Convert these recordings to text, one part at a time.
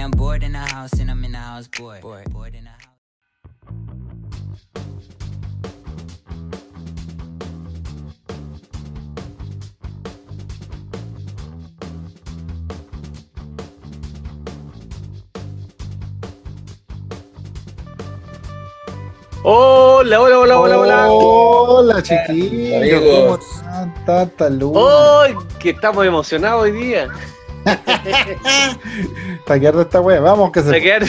I'm bored in the house and I'm in the house bored. Bored in the house. Hola, hola, hola, hola, hola. Hola, chiquillos. Amigos. ¿Cómo están? Tanta luz. ¡Ay! que estamos emocionados hoy día. Está quedando esta wea. Vamos, que Se quedan-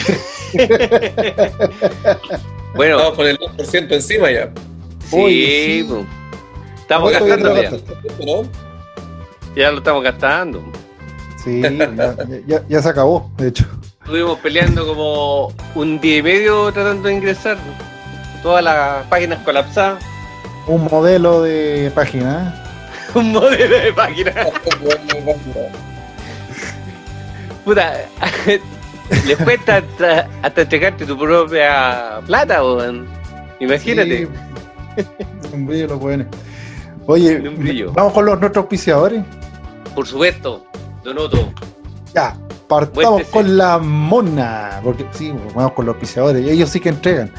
bueno, Estamos con el 2% encima ya. sí, po. estamos ¿Cuánto ya gastando ya. Ya lo estamos gastando. Sí, ya, ya- ya se acabó, de hecho. Estuvimos peleando como un día y medio tratando de ingresar. Todas las páginas colapsadas. Un modelo de página. Un modelo de página. Puta, les cuesta hasta, hasta entregarte tu propia plata, weón. Imagínate. Sí. Un brillo los buenos. Oye, Un brillo. vamos con los nuestros auspiciadores. Por supuesto, Donoto. Ya, partamos con la mona. Porque sí, vamos con los auspiciadores. Ellos sí que entregan.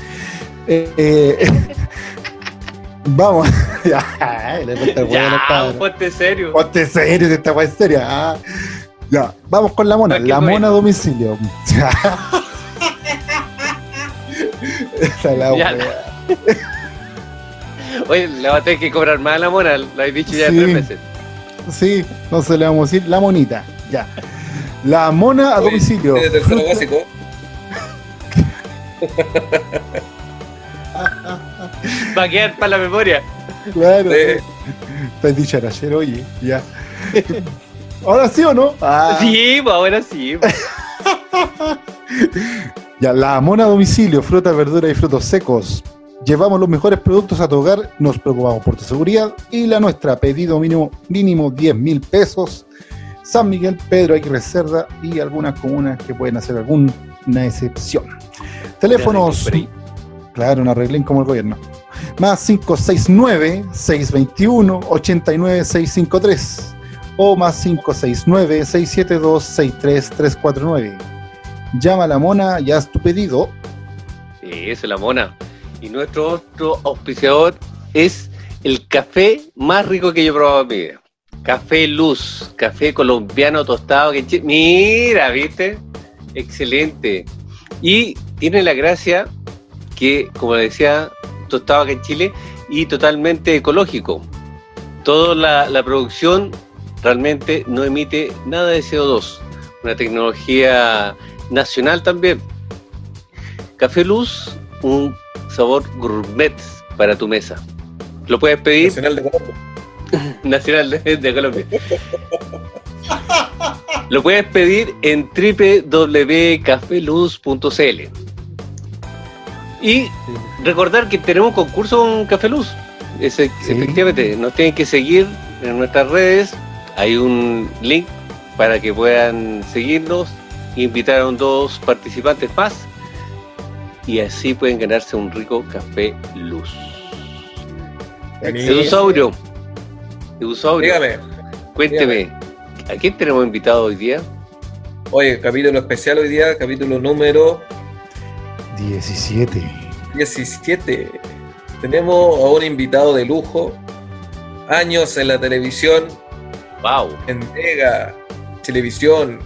Eh, eh, vamos. ya, le ponte serio. Ponte serio, esta weá es seria. Ah, ya, vamos con la mona, la mona a domicilio. Esa es la Ya. Oye, le va a tener que cobrar más a la mona, lo he dicho ya Sí. tres veces. Sí, no se le vamos a decir la monita. Ya. La mona a Oye, domicilio. De tercero básico. Va a quedar para la memoria. Claro. Sí. Estás dicharachero, oye, ya. ¿Ahora sí o no? Ah, Sí, pues ahora sí. Ya, la mona a domicilio, fruta, verdura y frutos secos. Llevamos los mejores productos a tu hogar, nos preocupamos por tu seguridad y la nuestra. Pedido mínimo, mínimo 10 mil pesos. San Miguel, Pedro Aguirre Cerda y algunas comunas que pueden hacer alguna excepción. Teléfonos, claro, no arreglen como el gobierno. Más 569-621-89653 o más 569-672-63349. Llama a la mona y haz tu pedido. Sí, es la mona. Y nuestro otro auspiciador es el café más rico que yo he probado en mi vida. Café Luz, café colombiano tostado. Que Mira, ¿viste? Excelente. Y tiene la gracia que, como decía, tostado acá en Chile y totalmente ecológico. Toda la producción realmente no emite nada de CO2. Una tecnología nacional también. Café Luz, un sabor gourmet para tu mesa. Lo puedes pedir Nacional de Colombia. nacional de, de Colombia. Lo puedes pedir en www.cafeluz.cl. Y recordar que tenemos un concurso con Café Luz. Sí. Efectivamente, nos tienen que seguir en nuestras redes. Hay un link para que puedan seguirnos. Invitaron dos participantes más. Y así pueden ganarse un rico café luz. Edusaurio. Edusaurio. Dígame. Cuénteme, ¿a quién tenemos invitado hoy día? Oye, capítulo especial hoy día, capítulo número 17. 17. Tenemos a un invitado de lujo. Años en la televisión, ¡Wow! en Mega, Televisión,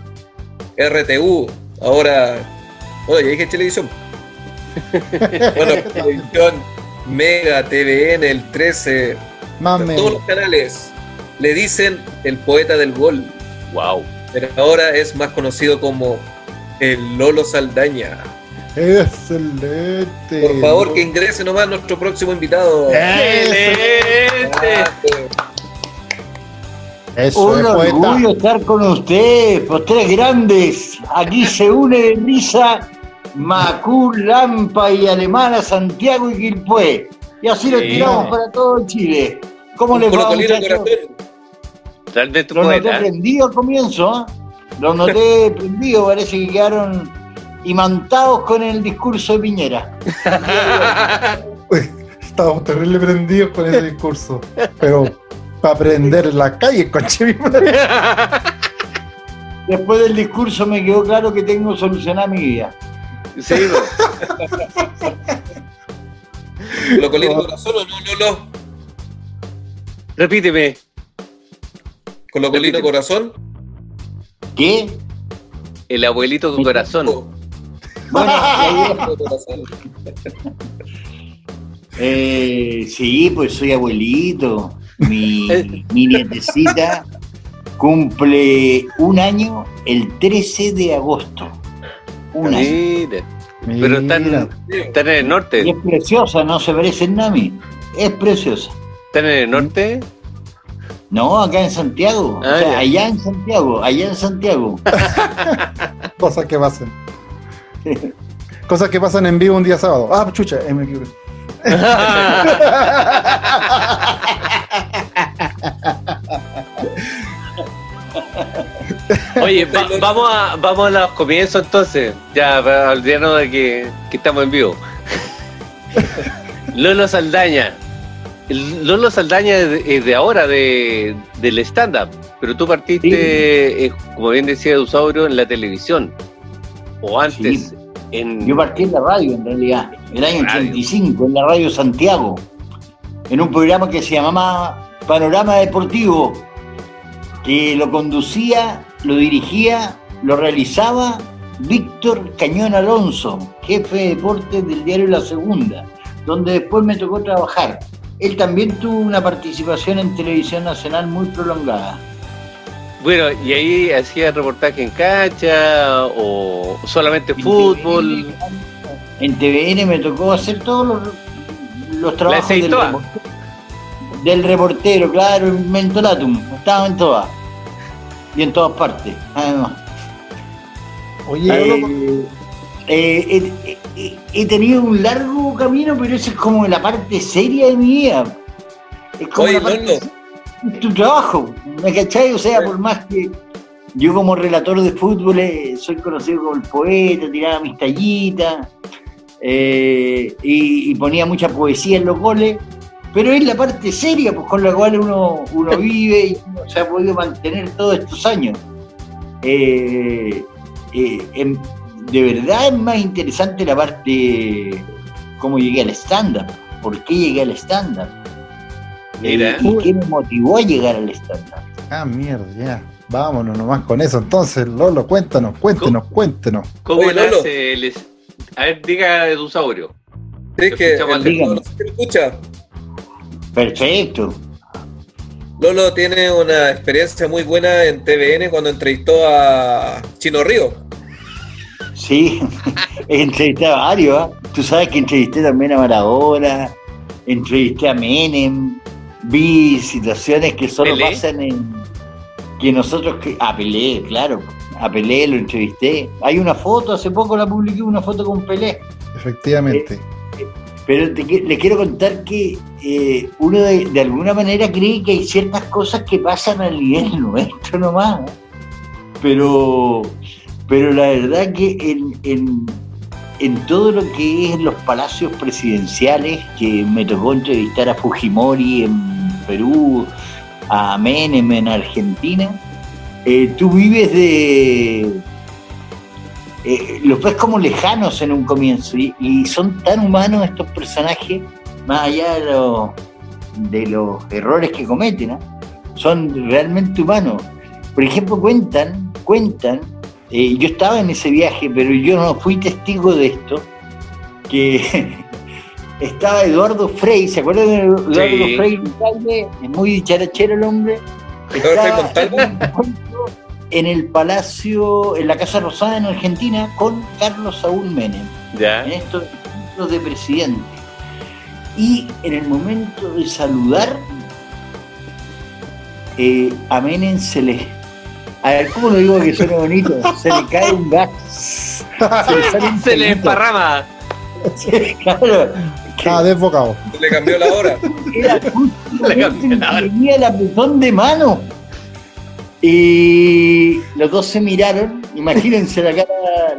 RTU, ahora. Oye, ya dije televisión. bueno, televisión, Mega, TVN, el 13, Mame. todos los canales. Le dicen el poeta del gol, ¡Wow! pero ahora es más conocido como el Lolo Saldaña. Excelente. Por favor, que ingrese nomás nuestro próximo invitado. ¡Excelente! Eso Un es poeta. orgullo estar con ustedes, por tres grandes. Aquí se une de risa Macú, Lampa y Alemana, Santiago y Quilpué. Y así lo tiramos para todo Chile. ¿Cómo les va, corazón. Realmente Lo noté poeta. ¿eh? prendido al comienzo, ¿eh? Lo noté prendido, parece que quedaron imantados con el discurso de Piñera. Uy, Estábamos terrible prendidos con ese discurso. Pero para aprender en la calle, coche mi madre. después del discurso me quedó claro que tengo solucionada mi vida. Sí, pues. ¿Lo colito corazón o no, Lolo? repíteme. ¿Con lo colito corazón? ¿Qué? El abuelito con corazón. Bueno. Eh, sí, pues soy abuelito. Mi, mi nietecita cumple un año el 13 de agosto. Un año. Mira. Pero están, en el Y norte. es preciosa, no se parece en nada a mí. Es preciosa. Están en el norte. No, acá en Santiago. Ah, o sea, ya. allá en Santiago, allá en Santiago. Cosas que pasan. Cosas que pasan en vivo un día sábado. Ah, chucha, eh, me equivoqué. Oye, va- vamos, a, vamos a los comienzos entonces. Ya, para olvidarnos de que, que estamos en vivo. Lolo Saldaña. Lolo Saldaña es de, es de ahora, de, del stand-up. Pero tú partiste, eh, como bien decía Eusaurio, en la televisión. O antes, Sí. en. Yo partí en la radio, en realidad, el año Radio. 85, en la radio Santiago, en un programa que se llamaba Panorama Deportivo, que lo conducía, lo dirigía, lo realizaba Víctor Cañón Alonso, jefe de deportes del diario La Segunda, donde después me tocó trabajar. Él también tuvo una participación en televisión nacional muy prolongada. Bueno, y ahí hacía reportaje en cancha o solamente fútbol. En TVN me tocó hacer todos los, los trabajos reportero, del reportero, claro, en Mentolatum, estaba en todas. Y en todas partes, además. Oye, Eh, Lolo, eh, he, he- he tenido un largo camino, pero eso es como la parte seria de mi vida. Es como Oye, la parte Lolo. es tu trabajo, ¿me cachai? O sea, por más que yo como relator de fútbol eh, soy conocido como el poeta, tiraba mis tallitas eh, y, y ponía mucha poesía en los goles, pero es la parte seria pues, con la cual uno, uno vive y uno se ha podido mantener todos estos años. Eh, eh, em- de verdad es más interesante la parte cómo llegué al stand-up, por qué llegué al. Mira. Eh, ¿Y qué me motivó a llegar al stand-up? ah, mierda, ya. Vámonos nomás con eso. Entonces, Lolo, cuéntanos, cuéntenos, cuéntenos. ¿Cómo Oye, Lolo. el es- A ver, diga Eusaurio. Sí, que el- no sé si me escucha. Perfecto. Lolo tiene una experiencia muy buena en TVN cuando entrevistó a Chino Río. Sí, he entrevistado a varios. ¿ah? Tú sabes que entrevisté también a Maradona, entrevisté a Menem, vi situaciones que solo ¿Pelé? pasan en. que nosotros. que A Pelé, claro. A Pelé lo entrevisté. Hay una foto, hace poco la publiqué, una foto con Pelé. Efectivamente. Pero te le quiero contar que eh, uno de, de alguna manera cree que hay ciertas cosas que pasan al nivel nuestro nomás. ¿eh? Pero, pero la verdad que en, en, en todo lo que es los palacios presidenciales, que me tocó entrevistar a Fujimori en Perú, a Menem en Argentina, eh, tú vives de... eh, los ves como lejanos en un comienzo y, y son tan humanos estos personajes, más allá de, lo- de los errores que cometen, son realmente humanos. Por ejemplo, cuentan, cuentan, eh, yo estaba en ese viaje, pero yo no fui testigo de esto, que estaba Eduardo Frey, ¿se acuerdan de Eduardo Sí. Montalve? Es muy dicharachero el hombre. Montalve. en el Palacio, en la Casa Rosada en Argentina, con Carlos Saúl Menem en estos de presidente. Y en el momento de saludar, eh, a Menem se le. A ver, ¿cómo lo digo que suene bonito? Se le cae un gas. Se le sale un Se le emparrama. Sí, claro. Ah, desbocado. Le cambió la hora. era justo Le momento la hora. tenía el apretón de mano. Y los dos se miraron, imagínense la cara,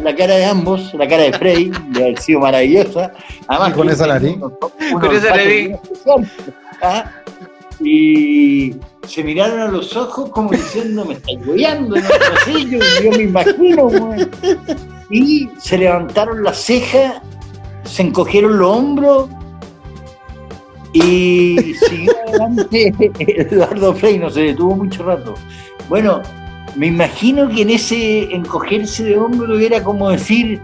la cara de ambos, la cara de Freddy, de haber sido maravillosa. Además, Y con esa nariz. Con esa nariz. Ah, y se miraron a los ojos como diciendo, me estáis goleando, no, sé, yo, yo me imagino. Y se levantaron las cejas, se encogieron los hombros y siguió adelante Eduardo Frei, no se detuvo mucho rato. Bueno, me imagino que en ese encogerse de hombros era como decir,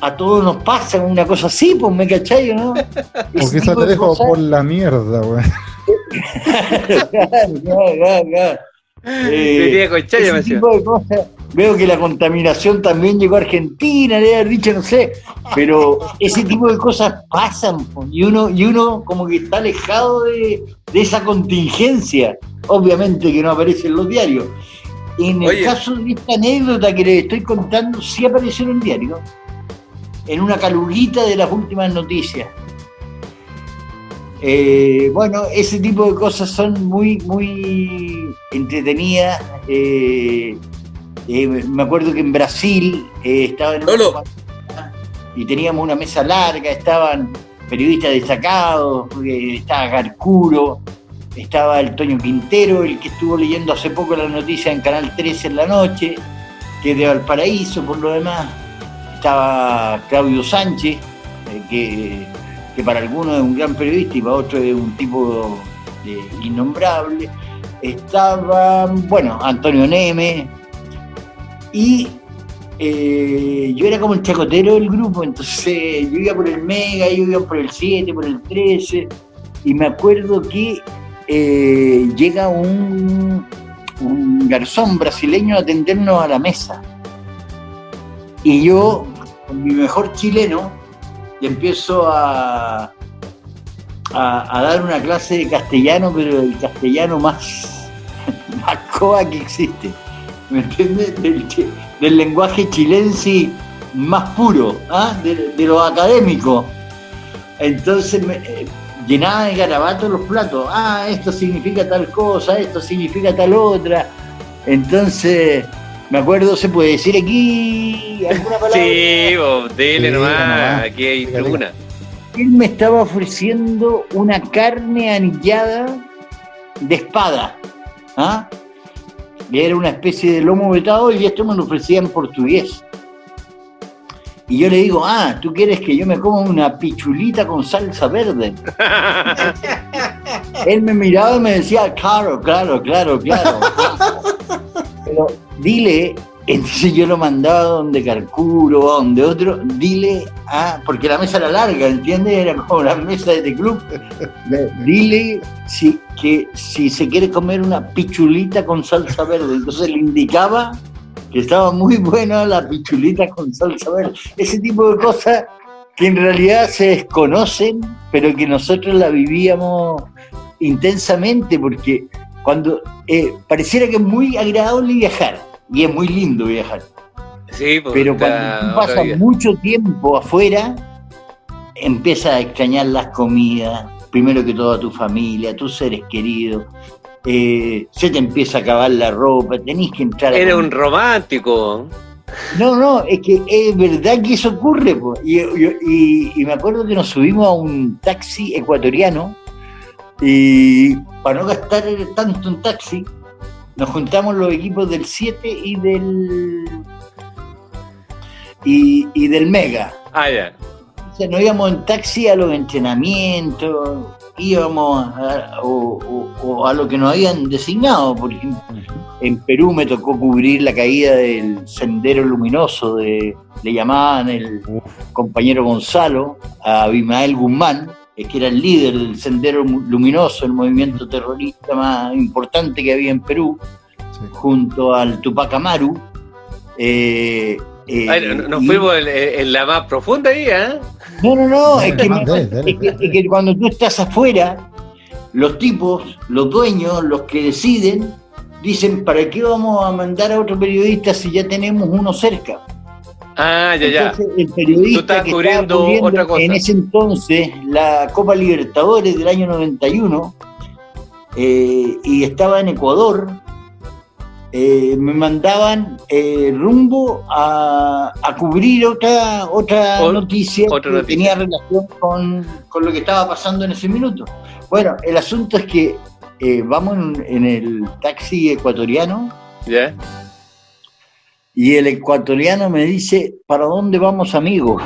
a todos nos pasa una cosa así, pues me cachai, ¿no? Porque esa te de dejo por la mierda, weón. Claro, claro, claro. Eh, ese me decía. tipo de cosas. Veo que la contaminación también llegó a Argentina, le haber dicho, no sé, pero ese tipo de cosas pasan po, y uno, y uno como que está alejado de, de esa contingencia, obviamente que no aparece en los diarios. En el Oye. caso de esta anécdota que les estoy contando, sí apareció en el diario, en una caluguita de las últimas noticias. Eh, bueno, ese tipo de cosas son muy, muy entretenidas. Eh, eh, me acuerdo que en Brasil estaba en una y teníamos una mesa larga, estaban periodistas destacados, estaba Garcuro, estaba el Toño Quintero, el que estuvo leyendo hace poco la noticia en Canal 13 en la noche, que es de Valparaíso por lo demás, estaba Claudio Sánchez, eh, que, que para algunos es un gran periodista y para otros es un tipo innombrable, estaba, bueno, Antonio Neme, y eh, yo era como el chacotero del grupo, entonces yo iba por el Mega, yo iba por el 7, por el 13, y me acuerdo que eh, llega un, un garzón brasileño a atendernos a la mesa. Y yo, con mi mejor chileno, le empiezo a, a, dar una clase de castellano, pero el castellano más, más coa que existe. ¿Me entiendes? Del, del lenguaje chilense más puro, ¿ah? de, de lo académico. Entonces me, eh, llenaba de garabatos los platos. Ah, esto significa tal cosa, esto significa tal otra. Entonces, me acuerdo, ¿se puede decir aquí alguna palabra? Sí, vos, dele Sí, nomás, nomás. aquí hay tribuna. Él me estaba ofreciendo una carne anillada de espada. ¿ah? Era una especie de lomo vetado y esto me lo ofrecía en portugués. Y yo le digo, ah, ¿tú quieres que yo me coma una pichulita con salsa verde? Él me miraba y me decía, claro, claro, claro, claro. Pero dile, entonces yo lo mandaba donde Carcuro, a donde otro, dile, ah, porque la mesa era larga, ¿entiendes? Era como la mesa de este club. Dile si, que si se quiere comer una pichulita con salsa verde. Entonces le indicaba que estaba muy buena la pichulita con salsa verde. Ese tipo de cosas que en realidad se desconocen, pero que nosotros la vivíamos intensamente, porque cuando eh, pareciera que es muy agradable viajar, y es muy lindo viajar, Sí, pues, pero cuando tú otra pasas vida. mucho tiempo afuera, empiezas a extrañar las comidas, primero que todo a tu familia, a tus seres queridos, eh, se te empieza a acabar la ropa, tenés que entrar Era un romántico. No, no, es que es verdad que eso ocurre. po. Y, y- y- y me acuerdo que nos subimos a un taxi ecuatoriano y para no gastar tanto en taxi, nos juntamos los equipos del 7 y del y, y del Mega. Ah, ya. Sea, nos íbamos en taxi a los entrenamientos, íbamos a, o, o- o a lo que nos habían designado. Por ejemplo, en Perú me tocó cubrir la caída del sendero luminoso, de, le llamaban el compañero Gonzalo, a Abimael Guzmán, que era el líder del sendero luminoso, el movimiento terrorista más importante que había en Perú, sí. junto al Tupac Amaru. eh, eh, nos y- fuimos en, en la más profunda ahí, ¿eh? No, no, no, es que, Dale, dale. es que- es que cuando tú estás afuera, los tipos, los dueños, los que deciden, dicen, ¿para qué vamos a mandar a otro periodista si ya tenemos uno cerca? Ah, ya, ya. Entonces, el periodista Tú que cubriendo estaba cubriendo otra cosa. en ese entonces la Copa Libertadores del año 91 eh, y estaba en Ecuador, eh, me mandaban eh, rumbo a, a cubrir otra otra noticia otra que noticia. tenía relación con, con lo que estaba pasando en ese minuto. Bueno, el asunto es que eh, vamos en, en el taxi ecuatoriano ¿Ya? y el ecuatoriano me dice, ¿para dónde vamos, amigo?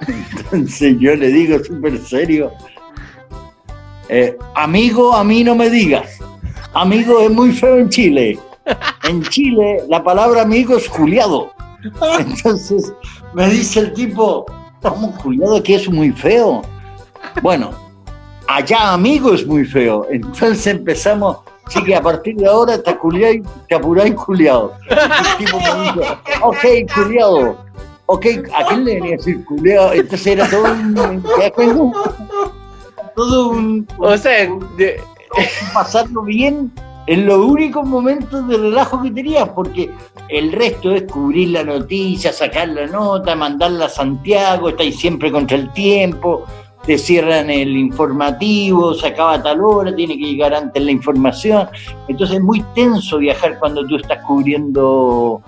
Entonces yo le digo súper serio, eh, amigo, a mí no me digas. Amigo es muy feo en Chile. En Chile la palabra amigo es juliado. Entonces me dice el tipo, ¿cómo juliado que es muy feo? Bueno, allá amigo es muy feo. Entonces empezamos, sí que a partir de ahora te y te apuráis culiado. El tipo me dice, ok, culiado. Ok, ¿a quién le venía a decir culiado? Entonces era todo un... Todo un... O sea, de- pasarlo bien en los únicos momentos de relajo que tenías, porque el resto es cubrir la noticia, sacar la nota, mandarla a Santiago, estáis siempre contra el tiempo, te cierran el informativo, se acaba a tal hora, tiene que llegar antes la información. Entonces es muy tenso viajar cuando tú estás cubriendo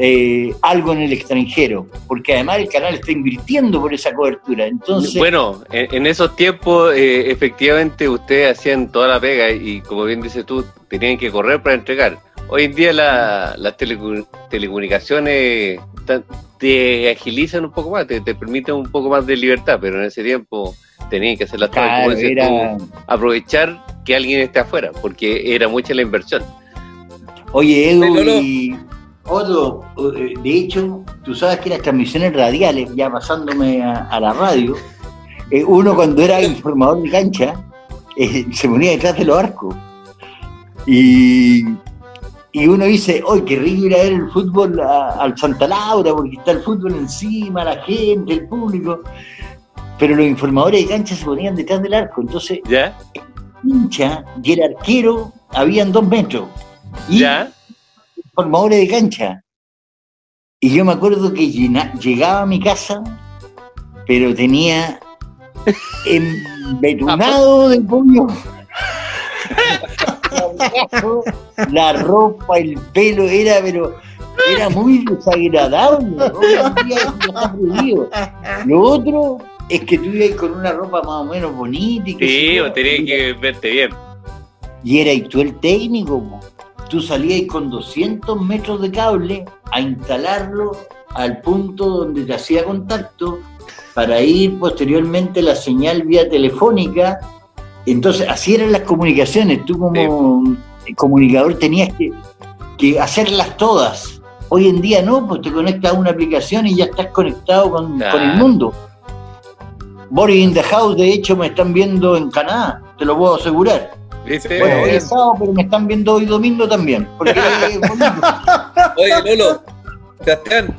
eh, algo en el extranjero, porque además el canal está invirtiendo por esa cobertura. Entonces, Bueno, en, en esos tiempos, eh, efectivamente, ustedes hacían toda la pega y, como bien dices tú, tenían que correr para entregar. Hoy en día la- las telecomunicaciones te agilizan un poco más, te, te permiten un poco más de libertad, pero en ese tiempo tenían que hacer las cosas, claro, tú, era... aprovechar que alguien esté afuera, porque era mucha la inversión. Oye, Edu, y otro, eh, de hecho, tú sabes que las transmisiones radiales, ya pasándome a, a la radio, eh, uno cuando era informador de cancha, eh, se ponía detrás de los arcos. Y, y uno dice, hoy qué rico ir a ver el fútbol al Santa Laura, porque está el fútbol encima, la gente, el público. Pero los informadores de cancha se ponían detrás del arco. Entonces, ¿Ya? hincha y el arquero habían dos metros. Y ¿Ya? Formadores de cancha. Y yo me acuerdo que llegaba a mi casa, pero tenía embetunado de pollo. La ropa, el pelo, era, pero era muy desagradable. Prohibido. Lo otro es que tú ibas con una ropa más o menos bonita y que Sí, o tenías que verte bien. y era tú el técnico. po. Tú salías con 200 metros de cable a instalarlo al punto donde te hacía contacto para ir posteriormente la señal vía telefónica. Entonces, así eran las comunicaciones. Tú como comunicador tenías que, que hacerlas todas. Hoy en día no, pues te conectas a una aplicación y ya estás conectado con, con el mundo. Boris in the House, de hecho, me están viendo en Canadá, te lo puedo asegurar. ¿Viste? Bueno, hoy es sábado, pero me están viendo hoy domingo también. Porque es bonito. Oye, Lolo, Sebastián,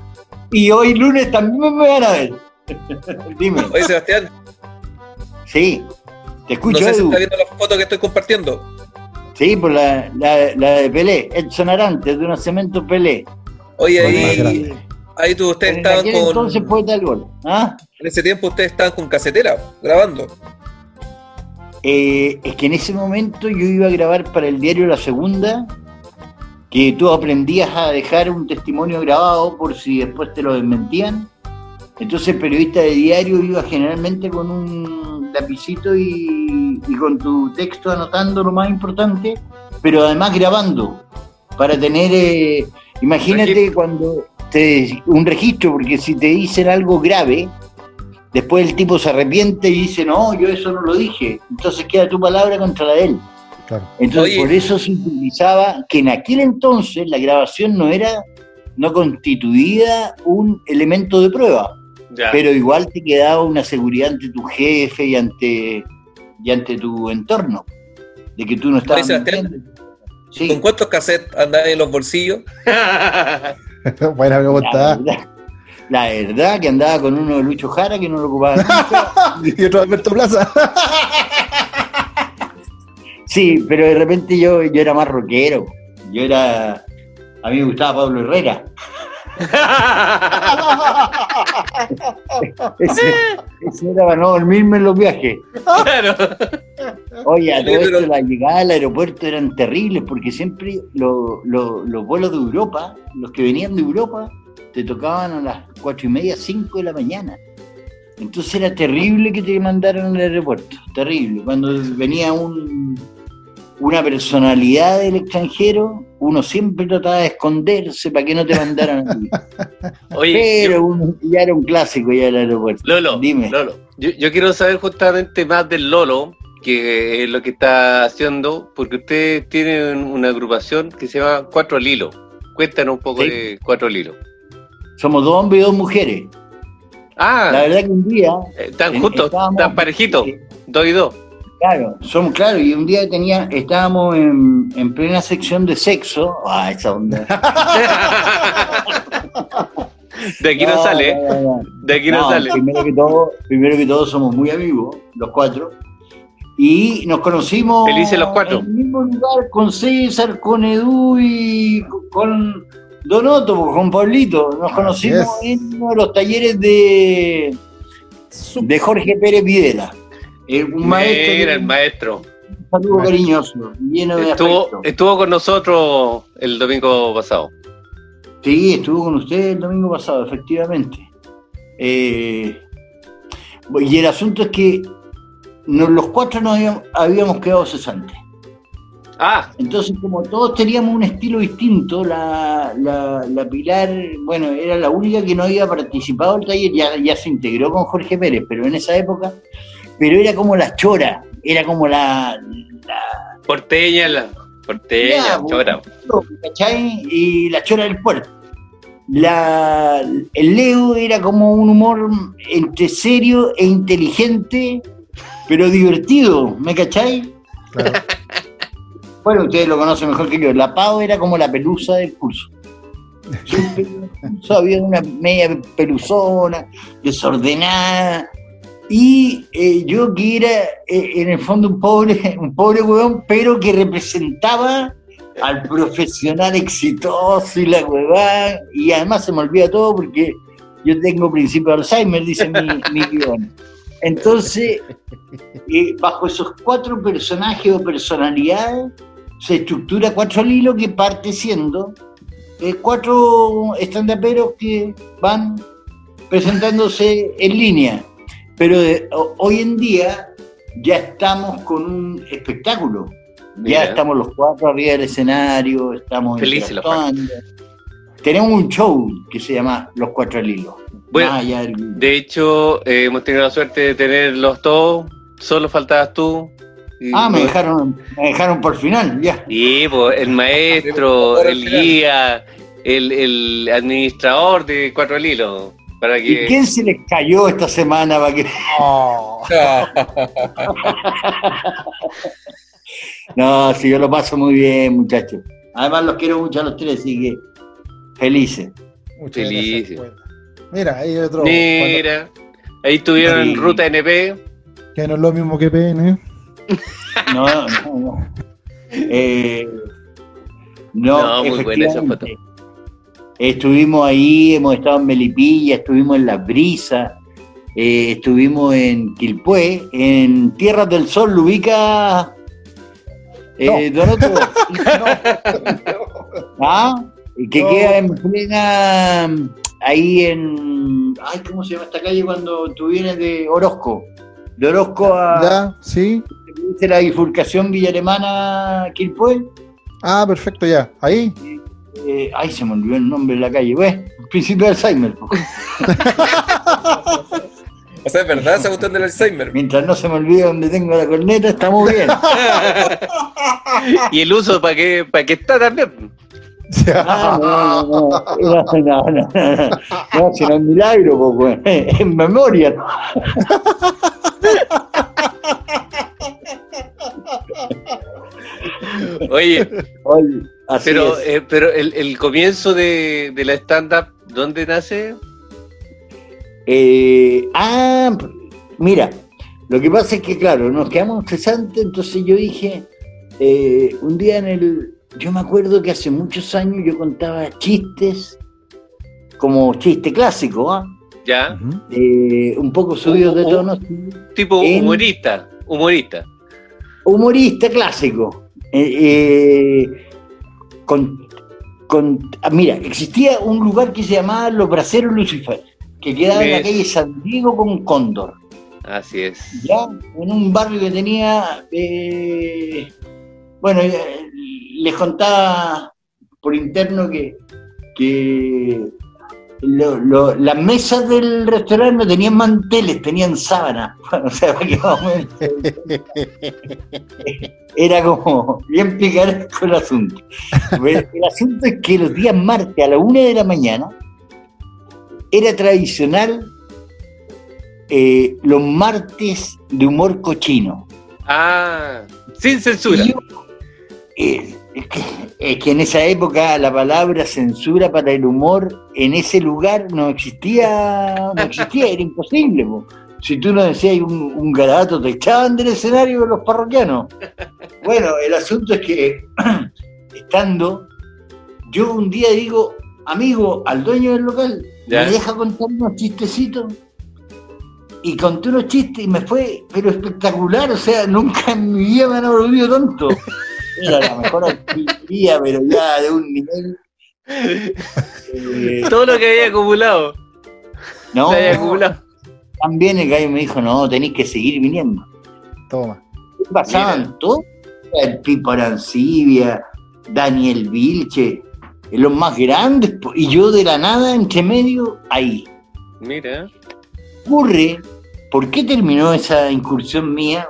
y hoy lunes también me van a ver. Dime. oye, Sebastián, Sí, te no escucho, sé si Edu. está viendo la foto que estoy compartiendo. Sí, por la, la, la de Pelé, Edson Arantes, de una cemento Pelé. Oye, ahí, ahí tú, ustedes En estaban con. entonces fue tal gol. ¿Ah? En ese tiempo ustedes estaban con casetera, grabando. Eh, es que en ese momento yo iba a grabar para el diario La Segunda, que tú aprendías a dejar un testimonio grabado por si después te lo desmentían. Entonces el periodista de diario iba generalmente con un lapicito y, y con tu texto anotando lo más importante, pero además grabando, para tener, eh, imagínate Registro. cuando te, un registro, porque si te dicen algo grave, después el tipo se arrepiente y dice, no, yo eso no lo dije, entonces queda tu palabra contra la de él. Claro. Entonces, Oye. por eso se utilizaba que en aquel entonces la grabación no era, no constituía un elemento de prueba, Ya. pero igual te quedaba una seguridad ante tu jefe y ante, y ante tu entorno, de que tú no estabas. Sí, ¿Con cuántos cassettes andaban en los bolsillos? Buena la pregunta. La verdad que andaba con uno de Lucho Jara que no lo ocupaba nunca. y otro de Alberto Plaza. Sí, pero de repente yo, yo era más rockero. Yo era. A mí me gustaba Pablo Herrera. Ese, ese era para no dormirme en los viajes. claro. Oye, a todo esto, la llegada al aeropuerto eran terribles porque siempre lo- lo- los vuelos de Europa, los que venían de Europa, te tocaban a las cuatro y media, cinco de la mañana. Entonces era terrible que te mandaran al aeropuerto, terrible. Cuando venía un, una personalidad del extranjero, uno siempre trataba de esconderse para que no te mandaran a. Oye, Pero yo- ya era un clásico ya el aeropuerto. Lolo, Dime. Lolo, yo, yo quiero saber justamente más del Lolo, que es lo que está haciendo, porque ustedes tienen una agrupación que se llama Cuatro al Hilo. Cuéntanos un poco Sí. de Cuatro al Hilo. Somos dos hombres y dos mujeres. Ah, La verdad que un día... eh, están en- juntos, están parejitos, eh, dos y dos. Claro, somos claro, y un día tenía, estábamos en, en plena sección de sexo. Ah, esa onda. De aquí no, sale, no, de aquí no, No, sale. Primero que todo, primero que todo somos muy amigos, los cuatro. Y nos conocimos Felices los cuatro. en el mismo lugar con César, con Edu y con Donoto, con Pablito. Nos Así conocimos es. en uno de los talleres de, de Jorge Pérez Videla. eh, Un maestro, que- el maestro. un saludo Maestro. cariñoso, lleno de Estuvo, afecto. estuvo con nosotros el domingo pasado. Sí, estuvo con ustedes el domingo pasado, efectivamente. Eh, y el asunto es que nos- los cuatro nos habíamos, habíamos quedado cesantes. Ah, Entonces, como todos teníamos un estilo distinto, la, la- la Pilar, bueno, era la única que no había participado del taller, ya, ya se integró con Jorge Pérez, pero en esa época, pero era como la chora, era como la, la porteña, la porteña, Ya, chora. ¿cachai? Y la chora del puerto. La, el Leo era como un humor entre serio e inteligente, pero divertido, ¿me cachai? Claro. Bueno, ustedes lo conocen mejor que yo. La Pau era como la pelusa del curso. Siempre había una media peluzona, desordenada. Y eh, yo que era eh, en el fondo un pobre, un pobre huevón, pero que representaba al profesional exitoso y la huevada. Y además se me olvida todo porque yo tengo principio de Alzheimer, dice mi, mi guion. Entonces, eh, bajo esos cuatro personajes o personalidades, se estructura cuatro al hilo que parte siendo eh, cuatro estandaperos que van presentándose en línea. Pero de- ho- hoy en día ya estamos con un espectáculo. Ya estamos los cuatro arriba del escenario, estamos Felices. Tenemos un show que se llama Los Cuatro al Hilo. Bueno, del- De hecho, eh, hemos tenido la suerte de tenerlos todos. Solo faltabas tú. Y- Ah, me dejaron, me dejaron por final, ya. Sí, pues, el maestro, el guía, el, el administrador de Cuatro al Hilo. Para ¿Y que... quién se les cayó esta semana para que Oh, No, si yo lo paso muy bien, muchachos. Además los quiero mucho a los tres, así que felices. muchas Feliz. gracias. Mira, ahí hay otro. cuando- Mira, ahí estuvieron Sí. en Ruta NP. que no es lo mismo que PN. No, no, no. Eh, no, No, muy buena esa foto. efectivamente. Estuvimos ahí, hemos estado en Melipilla, estuvimos en Las Brisas, eh, estuvimos en Quilpué, en Tierras del Sol, ¿lo ubica eh, Donoto? ¿Ah? Que No. queda en plena. Ahí en. Ay, ¿cómo se llama esta calle cuando tú vienes de Orozco? De Orozco a. Ya, sí. ¿Viste la bifurcación Villa Alemana Quilpué? Ah, perfecto, ya. Ahí. Eh, ay, se me olvidó el nombre de la calle, güey. Principio de Alzheimer. O sea, es verdad esa cuestión del Alzheimer. Mientras no se me olvide dónde tengo la corneta, estamos bien. y el uso para que, para que está también. Ah, no, no, no, no, no, no, no, no, milagro, po, güey. En memoria. Oye, Oye, así pero, es. eh, pero el, el comienzo de, de la stand-up, ¿dónde nace? Eh, ah, mira, lo que pasa es que, claro, nos quedamos cesantes, entonces yo dije, eh, un día en el, yo me acuerdo que hace muchos años yo contaba chistes, como chiste clásico, ¿ah? ¿Ya? Eh, un poco subidos de tono, Tipo En- humorista, humorista. humorista clásico. Eh, eh, con, con- ah, mira, existía un lugar que se llamaba Los Braceros Lucifer, que quedaba en la calle San Diego con Cóndor. Así es. ya en un barrio que tenía eh, Bueno, les contaba por interno que, que lo- lo- las mesas del restaurante no tenían manteles, tenían sábanas. o sea, para que era como bien picaresco el asunto. El asunto es que los días martes a la una de la mañana era tradicional eh, los martes de humor cochino. Ah, sin censura. Yo, eh, es, que, es que en esa época la palabra censura para el humor en ese lugar no existía, no existía, era imposible. po. Si tú no decías un, un garabato, te echaban del escenario los parroquianos. Bueno, el asunto es que estando, yo un día digo, amigo, al dueño del local, Ya. ¿me deja contar unos chistecitos? Y conté unos chistes y me fue, pero espectacular, o sea, nunca en mi vida me han aplaudido tanto. Era la mejor artillería, pero ya de un nivel. eh, Todo lo que había acumulado. no, había acumulado. también el gallo me dijo, no, tenéis que seguir viniendo. Toma. Pasaban todos, el Pipo Arancibia, Daniel Vilche, los más grandes, y yo de la nada, entre medio, ahí. Mira. ocurre, ¿por qué terminó esa incursión mía?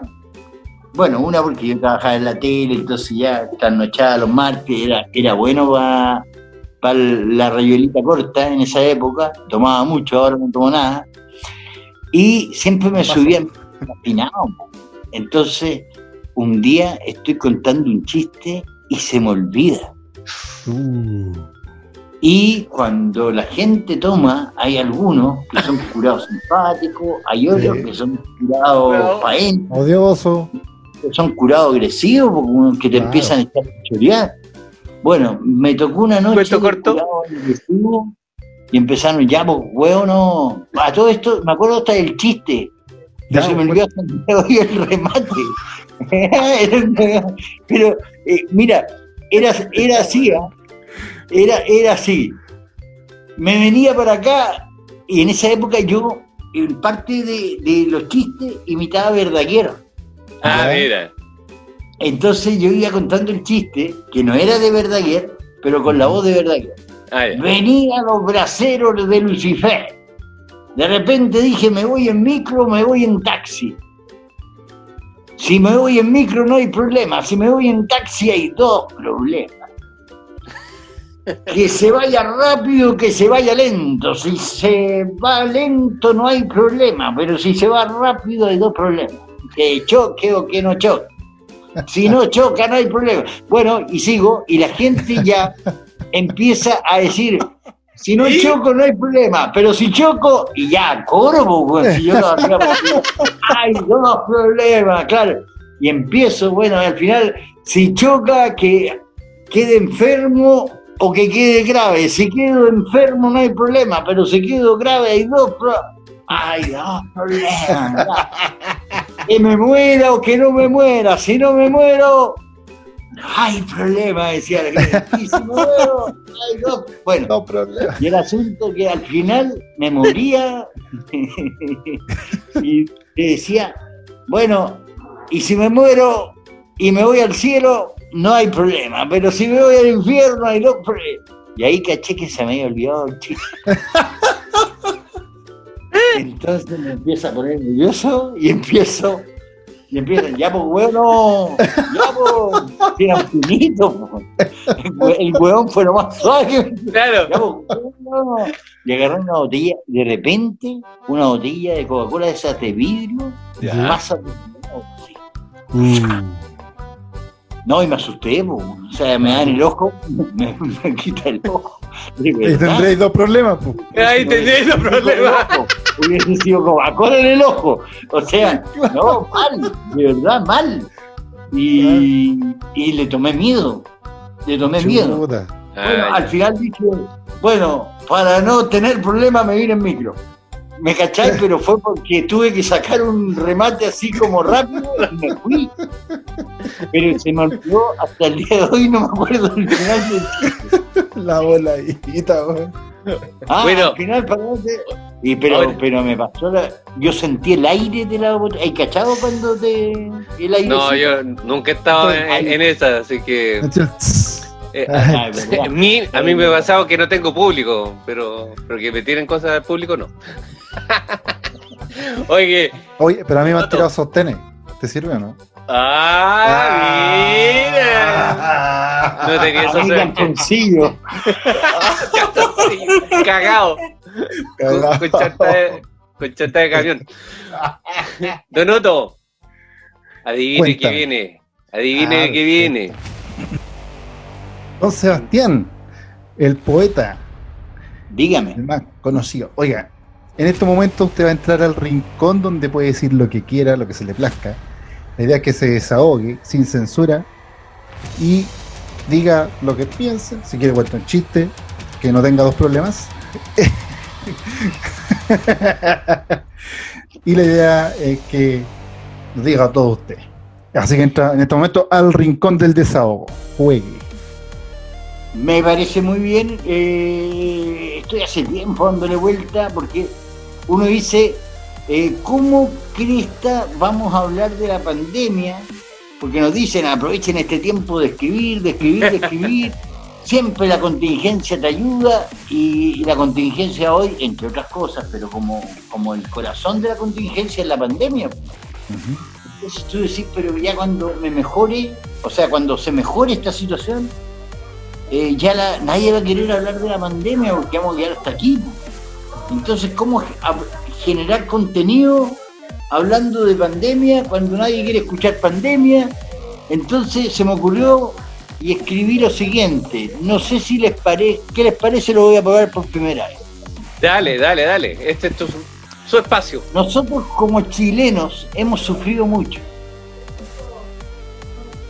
Bueno, una porque yo trabajaba en la tele, entonces ya trasnochaba los martes, era, era bueno para la rayuelita corta en esa época, tomaba mucho, ahora no tomo nada, y siempre me subía afinado. Entonces, un día estoy contando un chiste y se me olvida. Uh, Y cuando la gente toma, hay algunos que son curados simpáticos, hay otros Sí. que son curados paentes, odioso. Son curados agresivos, que te Claro. empiezan a echar chorear. Bueno, me tocó una noche corto. agresivo y empezaron ya, pues, huevo, no. A todo esto, me acuerdo hasta del chiste. Ya, se me olvidó hasta el remate. Pero, eh, mira, era, era así, ¿ah? era, era así. Me venía para acá y en esa época yo, en parte de, de los chistes, imitaba a Verdaguer. Ah, mira. Entonces yo iba contando el chiste, que no era de Verdaguer, pero con la voz de Verdaguer. Ah. Venían los braceros de Lucifer. De repente dije, me voy en micro, me voy en taxi. Si me voy en micro no hay problema, si me voy en taxi hay dos problemas. Que se vaya rápido, que se vaya lento. Si se va lento no hay problema, pero si se va rápido hay dos problemas. Que choque o que no choque. Si no choca no hay problema. Bueno, y sigo, y la gente ya empieza a decir, si no choco no hay problema, pero si choco, y ya, coro, pues, si yo pues, hay dos problemas, claro. Y empiezo, bueno, al final, si choca, que quede enfermo o que quede grave. Si quedo enfermo no hay problema, pero si quedo grave hay dos problemas. Hay dos problemas. Que me muera o que no me muera. Si no me muero, no hay problema, decía la gente. Si me muero, hay dos. Bueno, No problema. y el asunto que al final me moría y te decía, bueno, y si me muero y me voy al cielo, no hay problema, pero si me voy al infierno hay dos problemas. Y ahí caché que se me había olvidado el chiste. Entonces me empieza a poner nervioso y empiezo, y empiezo, ya pues bueno, ya pues, era finito, pues. El hue- el hueón fue lo más suave Claro. ya, pues, no. Le agarré una botella, de repente, una botella de Coca-Cola de esas de vidrio, Ya. más alucinado, así. Uh, No, y me asusté, po. o sea, me dan el ojo, me, me quita el ojo. Verdad. tendréis dos problemas, pues. Ahí tenéis los problemas. Hubiese sido Coca-Cola en el ojo. O sea, no, mal, de verdad, mal. Y, y le tomé miedo. Le tomé miedo. Bueno, al final dije, bueno, para no tener problemas me vine en micro. Me cachai, pero fue porque tuve que sacar un remate así como rápido y me fui. Pero se me olvidó hasta el día de hoy, no me acuerdo del final. del- La voladita, weón. Ah, Bueno. al final, Y pero, Ahora- pero me pasó, la- yo sentí el aire de la botella. ¿Hay cachado cuando te el aire? No, yo nunca he estado en, en esa, así que eh, Ah, a, mí, a mí me ha pasado que no tengo público, pero, pero que me tienen cosas al público no. Oye, Oye, pero a mí me han tirado sostenes. ¿Te sirve o no? ah, mira. No tenía A eso. mí calzoncillo. Cagado. Con, con chanta de, con chanta de camión. Don Otto, adivine qué Cuéntame. viene. Adivine Ah, qué viene. Don Sebastián, el poeta, Dígame. el más conocido. Oiga, en este momento usted va a entrar al rincón donde puede decir lo que quiera, lo que se le plazca. La idea es que se desahogue sin censura y diga lo que piense. Si quiere cuenta un chiste, que no tenga dos problemas. y la idea es que lo diga todo usted. Así que entra en este momento al rincón del desahogo. Juegue. Me parece muy bien. eh, estoy hace tiempo dándole vuelta porque uno dice, eh, ¿cómo cresta vamos a hablar de la pandemia? Porque nos dicen, aprovechen este tiempo de escribir, de escribir, de escribir. Siempre la contingencia te ayuda y, y la contingencia hoy, entre otras cosas, pero como, como el corazón de la contingencia es la pandemia. Entonces tú decís, pero ya cuando me mejore, o sea, cuando se mejore esta situación, eh, ya la- nadie va a querer hablar de la pandemia porque vamos a quedar hasta aquí. Entonces, ¿cómo generar contenido hablando de pandemia cuando nadie quiere escuchar pandemia? Entonces se me ocurrió y escribí lo siguiente. No sé si les parece, ¿qué les parece? Lo voy a probar por primera vez. Dale, dale, dale. Este es tu, su espacio. Nosotros como chilenos hemos sufrido mucho.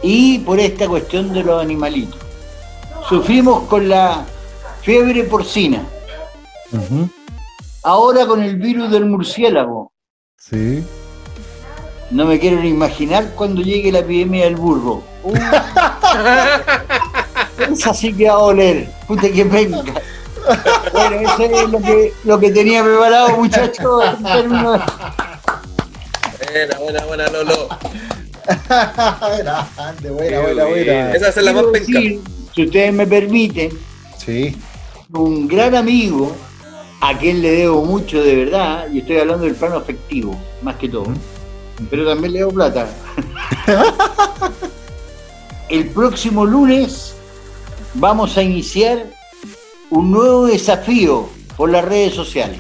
Y por esta cuestión de los animalitos. Sufrimos con la fiebre porcina. Ahora con el virus del murciélago. Sí. No me quiero ni imaginar cuando llegue la epidemia del burro. Uh, esa sí que va a oler. Puta que venga. Bueno, eso es lo que, lo que tenía preparado, muchachos. Buena, buena, buena, Lolo. Grande, buena, buena, buena. Esa es la más penca. Si ustedes me permiten, Sí. un gran amigo a quien le debo mucho de verdad, y estoy hablando del plano afectivo, más que todo, pero también le debo plata. El próximo lunes vamos a iniciar un nuevo desafío por las redes sociales.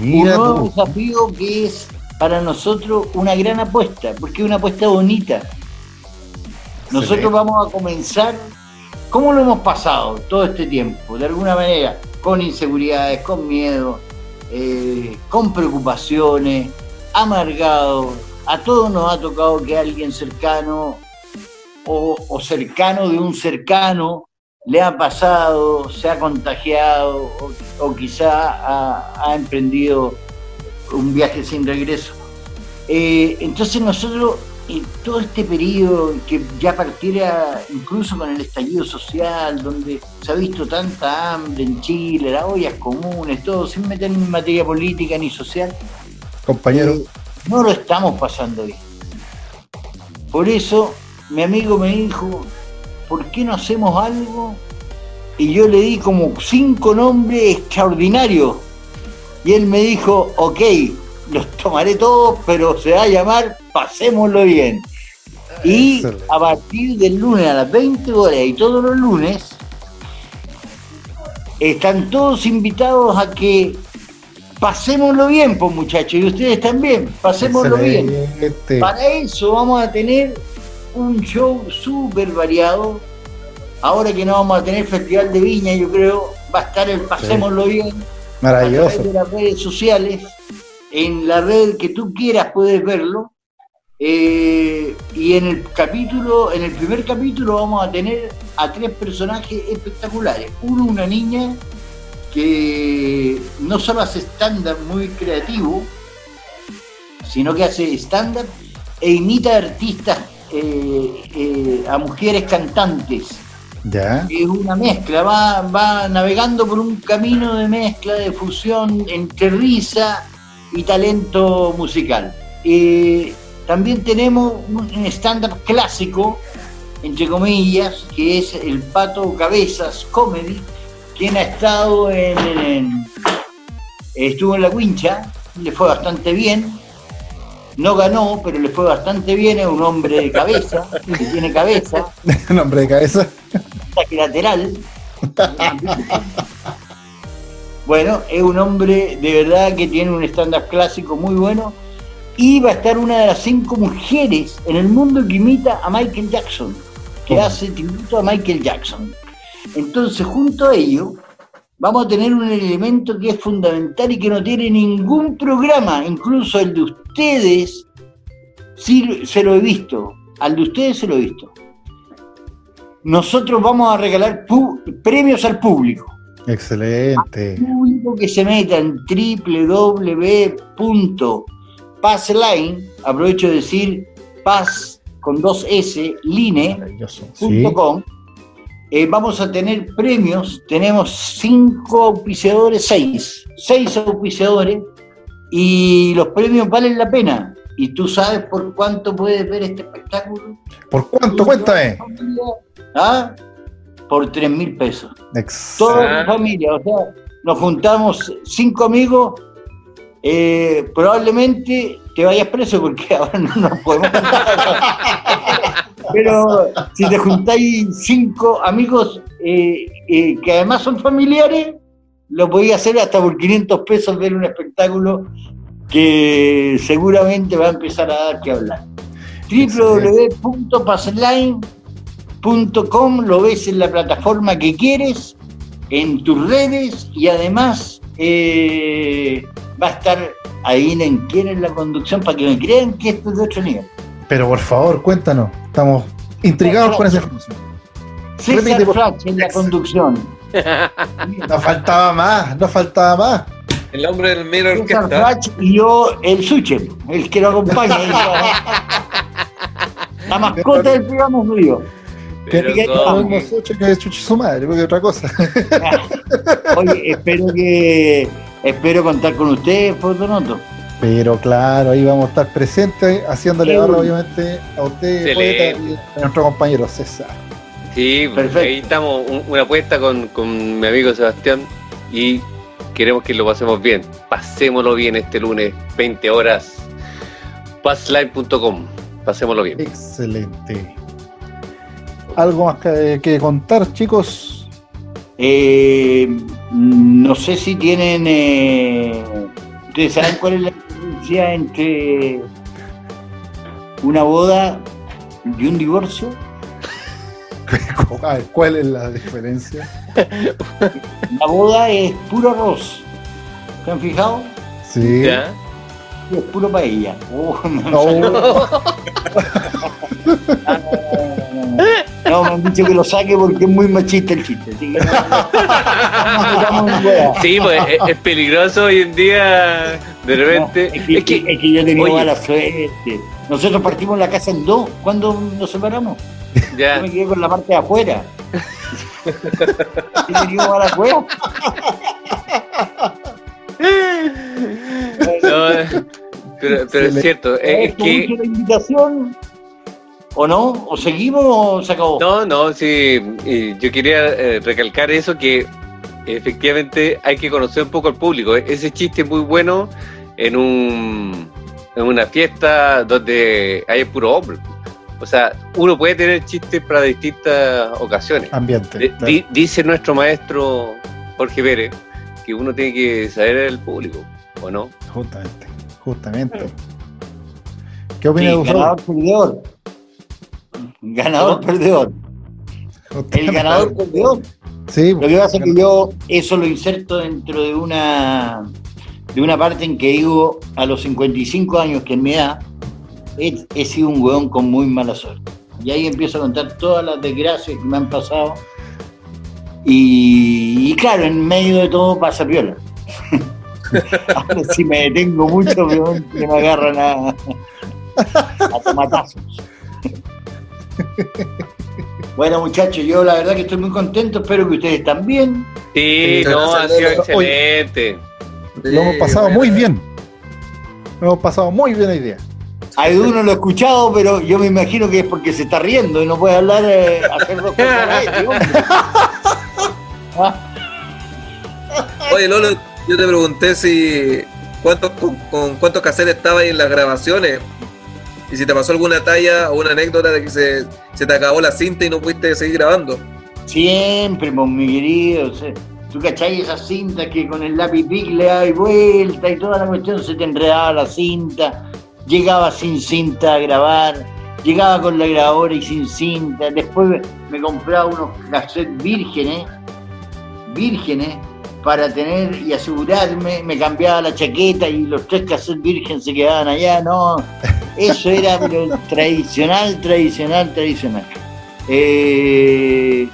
Mira un nuevo tú. desafío que es para nosotros una gran apuesta, porque es una apuesta bonita. Nosotros vamos a comenzar, ¿cómo lo hemos pasado todo este tiempo? De alguna manera, con inseguridades, con miedo, eh, con preocupaciones, amargados. A todos nos ha tocado que alguien cercano o, o cercano de un cercano le ha pasado, se ha contagiado o, o quizá ha, ha emprendido un viaje sin regreso. Eh, entonces nosotros, en todo este periodo que ya partiera incluso con el estallido social, donde se ha visto tanta hambre en Chile, las ollas comunes, todo, sin meter en materia política ni social, Compañero. eh, no lo estamos pasando bien. Por eso mi amigo me dijo, ¿por qué no hacemos algo? Y yo le di como cinco nombres extraordinarios. Y él me dijo, ok, los tomaré todos, pero se va a llamar Pasémoslo bien. Y Excelente. a partir del lunes a las 20 horas y todos los lunes, están todos invitados a que pasémoslo bien, pues muchachos, y ustedes también, pasémoslo bien. Para eso vamos a tener un show súper variado. Ahora que no vamos a tener Festival de Viña, yo creo, va a estar el Pasémoslo Bien a Maravilloso. través de las redes sociales. En la red que tú quieras puedes verlo. Eh, y en el capítulo, en el primer capítulo vamos a tener a tres personajes espectaculares. Uno, una niña que no solo hace stand-up muy creativo, sino que hace stand-up e imita artistas, eh, eh, a mujeres cantantes. Ya. es una mezcla, va, va navegando por un camino de mezcla, de fusión entre risa y talento musical. Eh, también tenemos un stand-up clásico, entre comillas, que es el Pato Cabezas Comedy, quien ha estado en, en- estuvo en la wincha, le fue bastante bien. No ganó, pero le fue bastante bien, es un hombre de cabeza, que tiene cabeza, Nombre de cabeza. lateral. Bueno, es un hombre de verdad que tiene un estándar clásico muy bueno. Y va a estar una de las cinco mujeres en el mundo que imita a Michael Jackson, que hace tributo a Michael Jackson. Entonces, junto a ello, vamos a tener un elemento que es fundamental y que no tiene ningún programa, incluso el de ustedes, sí se lo he visto, al de ustedes se lo he visto nosotros vamos a regalar premios al público. Excelente. Público que se meta en www.passline, aprovecho de decir pass con dos S, line.com. Sí. Eh, vamos a tener premios, tenemos cinco auspiciadores, seis, seis auspiciadores, y los premios valen la pena. ¿Y tú sabes por cuánto puedes ver este espectáculo? ¿Por cuánto? Cuéntame. ¿Ah? Por tres mil pesos. Ex- Toda la familia, o sea, nos juntamos cinco amigos, eh, probablemente te vayas preso porque ahora no nos podemos juntar. Pero si te juntáis cinco amigos eh, eh, que además son familiares, lo podéis hacer hasta por 500 pesos ver un espectáculo que seguramente va a empezar a dar que hablar. www.passline.com lo ves en la plataforma que quieres, en tus redes y además eh, va a estar ahí en quién es la conducción para que me crean que esto es de otro nivel. Pero por favor, cuéntanos. Estamos intrigados con esa información. César Repite, por- Frach en la conducción. Nos faltaba más, nos faltaba más. El hombre del Mira César Orquesta. Frach y yo, el Suche, el que lo acompaña. la mascota del programa soy yo. Pero que- mismo Sucho que Chuchi su madre, porque otra cosa. Oye, espero que espero contar con ustedes, Fotonoto. Pero claro, ahí vamos a estar presentes, haciéndole bueno. obviamente, a usted, Excelente. poeta, y a nuestro compañero César. Sí, Perfecto. ahí estamos, un- una apuesta con, con mi amigo Sebastián y queremos que lo pasemos bien. Pasémoslo bien este lunes, 20 horas. Passline.com. Pasémoslo bien. Excelente. ¿Algo más que, que contar, chicos? Eh, no sé si tienen. eh, ¿Ustedes saben cuál es la diferencia entre una boda y un divorcio? A ver, ¿Cuál es la diferencia? La boda es puro arroz. ¿Se han fijado? Sí. ¿Ya? Es puro paella. Oh, No, salió- No, me han dicho que lo saque porque es muy machista el chiste. Así que no, no. Sí, pues es, es peligroso hoy en día, de repente. No, es, que, es que, es que yo oye. mala suerte. Nosotros partimos la casa en dos. ¿Cuándo nos separamos? ya, Yo me quedé con la parte de afuera. ¿He tenido mala suerte? no, pero, pero es cierto, es, es ¿Te que la invitación? ¿O no? ¿O seguimos o se acabó? No, no, sí, yo quería eh, recalcar eso, que efectivamente hay que conocer un poco al público. E- Ese chiste es muy bueno en, un, en una fiesta donde hay puro hombre. O sea, uno puede tener chistes para distintas ocasiones. ambiente. Claro. dice nuestro maestro Jorge Pérez que uno tiene que saber el público, ¿o no? Justamente, justamente. ¿Qué opina Sí, de perdedor. Ganador, ¿Cómo? perdedor. El ganador, perdedor. Sí, Lo que pasa es que yo eso lo inserto dentro de una de una parte en que digo a los 55 años que en mi edad he, he sido un hueón con muy mala suerte. Y ahí empiezo a contar todas las desgracias que me han pasado. Y, y claro, en medio de todo pasa piola. Ahora si me detengo mucho, obviamente me agarran a, a tomatazos. Bueno, muchachos, yo la verdad que estoy muy contento. Espero que ustedes también. Sí, no, ha sido excelente. Lo hemos pasado muy bien. Lo hemos pasado muy bien hoy día. A Edu no lo he escuchado, pero yo me imagino que es porque se está riendo y no puede hablar, eh, hacer dos cosas. Ah, Oye, Lolo, yo te pregunté si cuántos con, con cuántos cassettes estabas ahí en las grabaciones y si te pasó alguna talla o una anécdota de que se, se te acabó la cinta y no pudiste seguir grabando. Siempre, pues, mi querido. Tú cachai esas cintas que con el lápiz pic le das vuelta y toda la cuestión se te enredaba la cinta. Llegaba sin cinta a grabar, llegaba con la grabadora y sin cinta. Después me compraba unos cassettes vírgenes, vírgenes, para tener y asegurarme. Me cambiaba la chaqueta y los tres cassettes vírgenes se quedaban allá. No, eso era pero tradicional, tradicional, tradicional. Eh,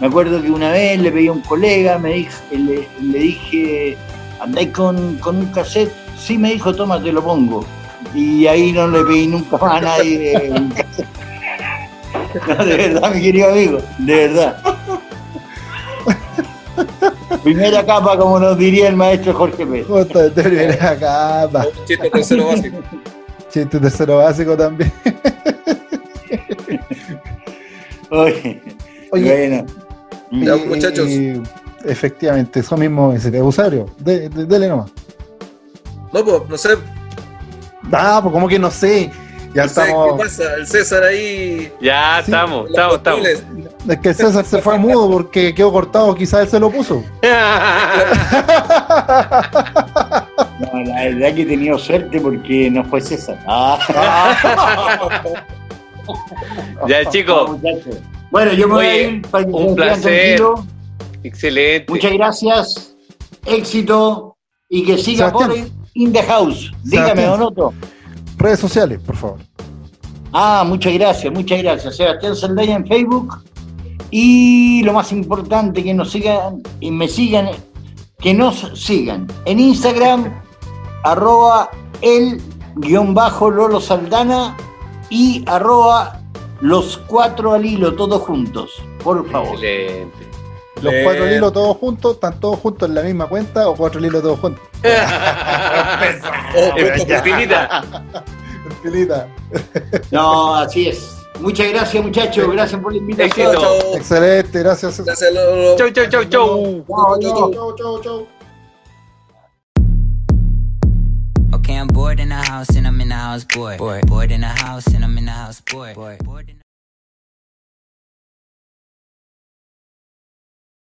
me acuerdo que una vez le pedí a un colega, me dijo, le, le dije, ¿andáis con, con un cassette? Sí, me dijo, toma, te lo pongo. Y ahí no le pedí nunca más a nadie un cassette. No, de verdad, mi querido amigo, de verdad. Primera capa, como nos diría el maestro Jorge Pérez. Justo de primera capa. Un chiste tercero básico. Chiste tercero básico también. Oye, Oye, bueno. Ya, muchachos. y- efectivamente, eso mismo es el Eusario. De, de- dele nomás. No, pues, no sé, Ah, pues como que no sé. Ya no sé estamos. qué pasa. El César ahí. Ya Sí, estamos, estamos, estamos. Es que César se fue a mudo porque quedó cortado, quizás él se lo puso. No, la verdad que he tenido suerte porque no fue César. Ah. ya, chicos. Bueno, yo me voy a Oye, ir para que un placer. tranquilos. excelente. Muchas gracias, éxito y que siga por Sebastián. in the house. Dígame, Sebastián. Don Otto. Redes sociales, por favor. Ah, muchas gracias, muchas gracias. Sebastián Saldaña en Facebook. Y lo más importante, que nos sigan y me sigan, que nos sigan en Instagram, arroba el guion bajo Lolo Saldana y arroba los cuatro al hilo, todos juntos, por favor. Excelente. Los Bien. cuatro lilos todos juntos, ¿están todos juntos en la misma cuenta o cuatro lilos todos juntos? Filita. No, así es. Muchas gracias, muchachos. Gracias por la invitación. Éxito. Excelente, gracias. César. Gracias, Lolo. Chau, chau, chau, chau. Chau, chau, chau. Okay, I'm bored in the house and I'm in the house, bored. Bored, bored in the house and I'm in the house, bored. Bored, bored in the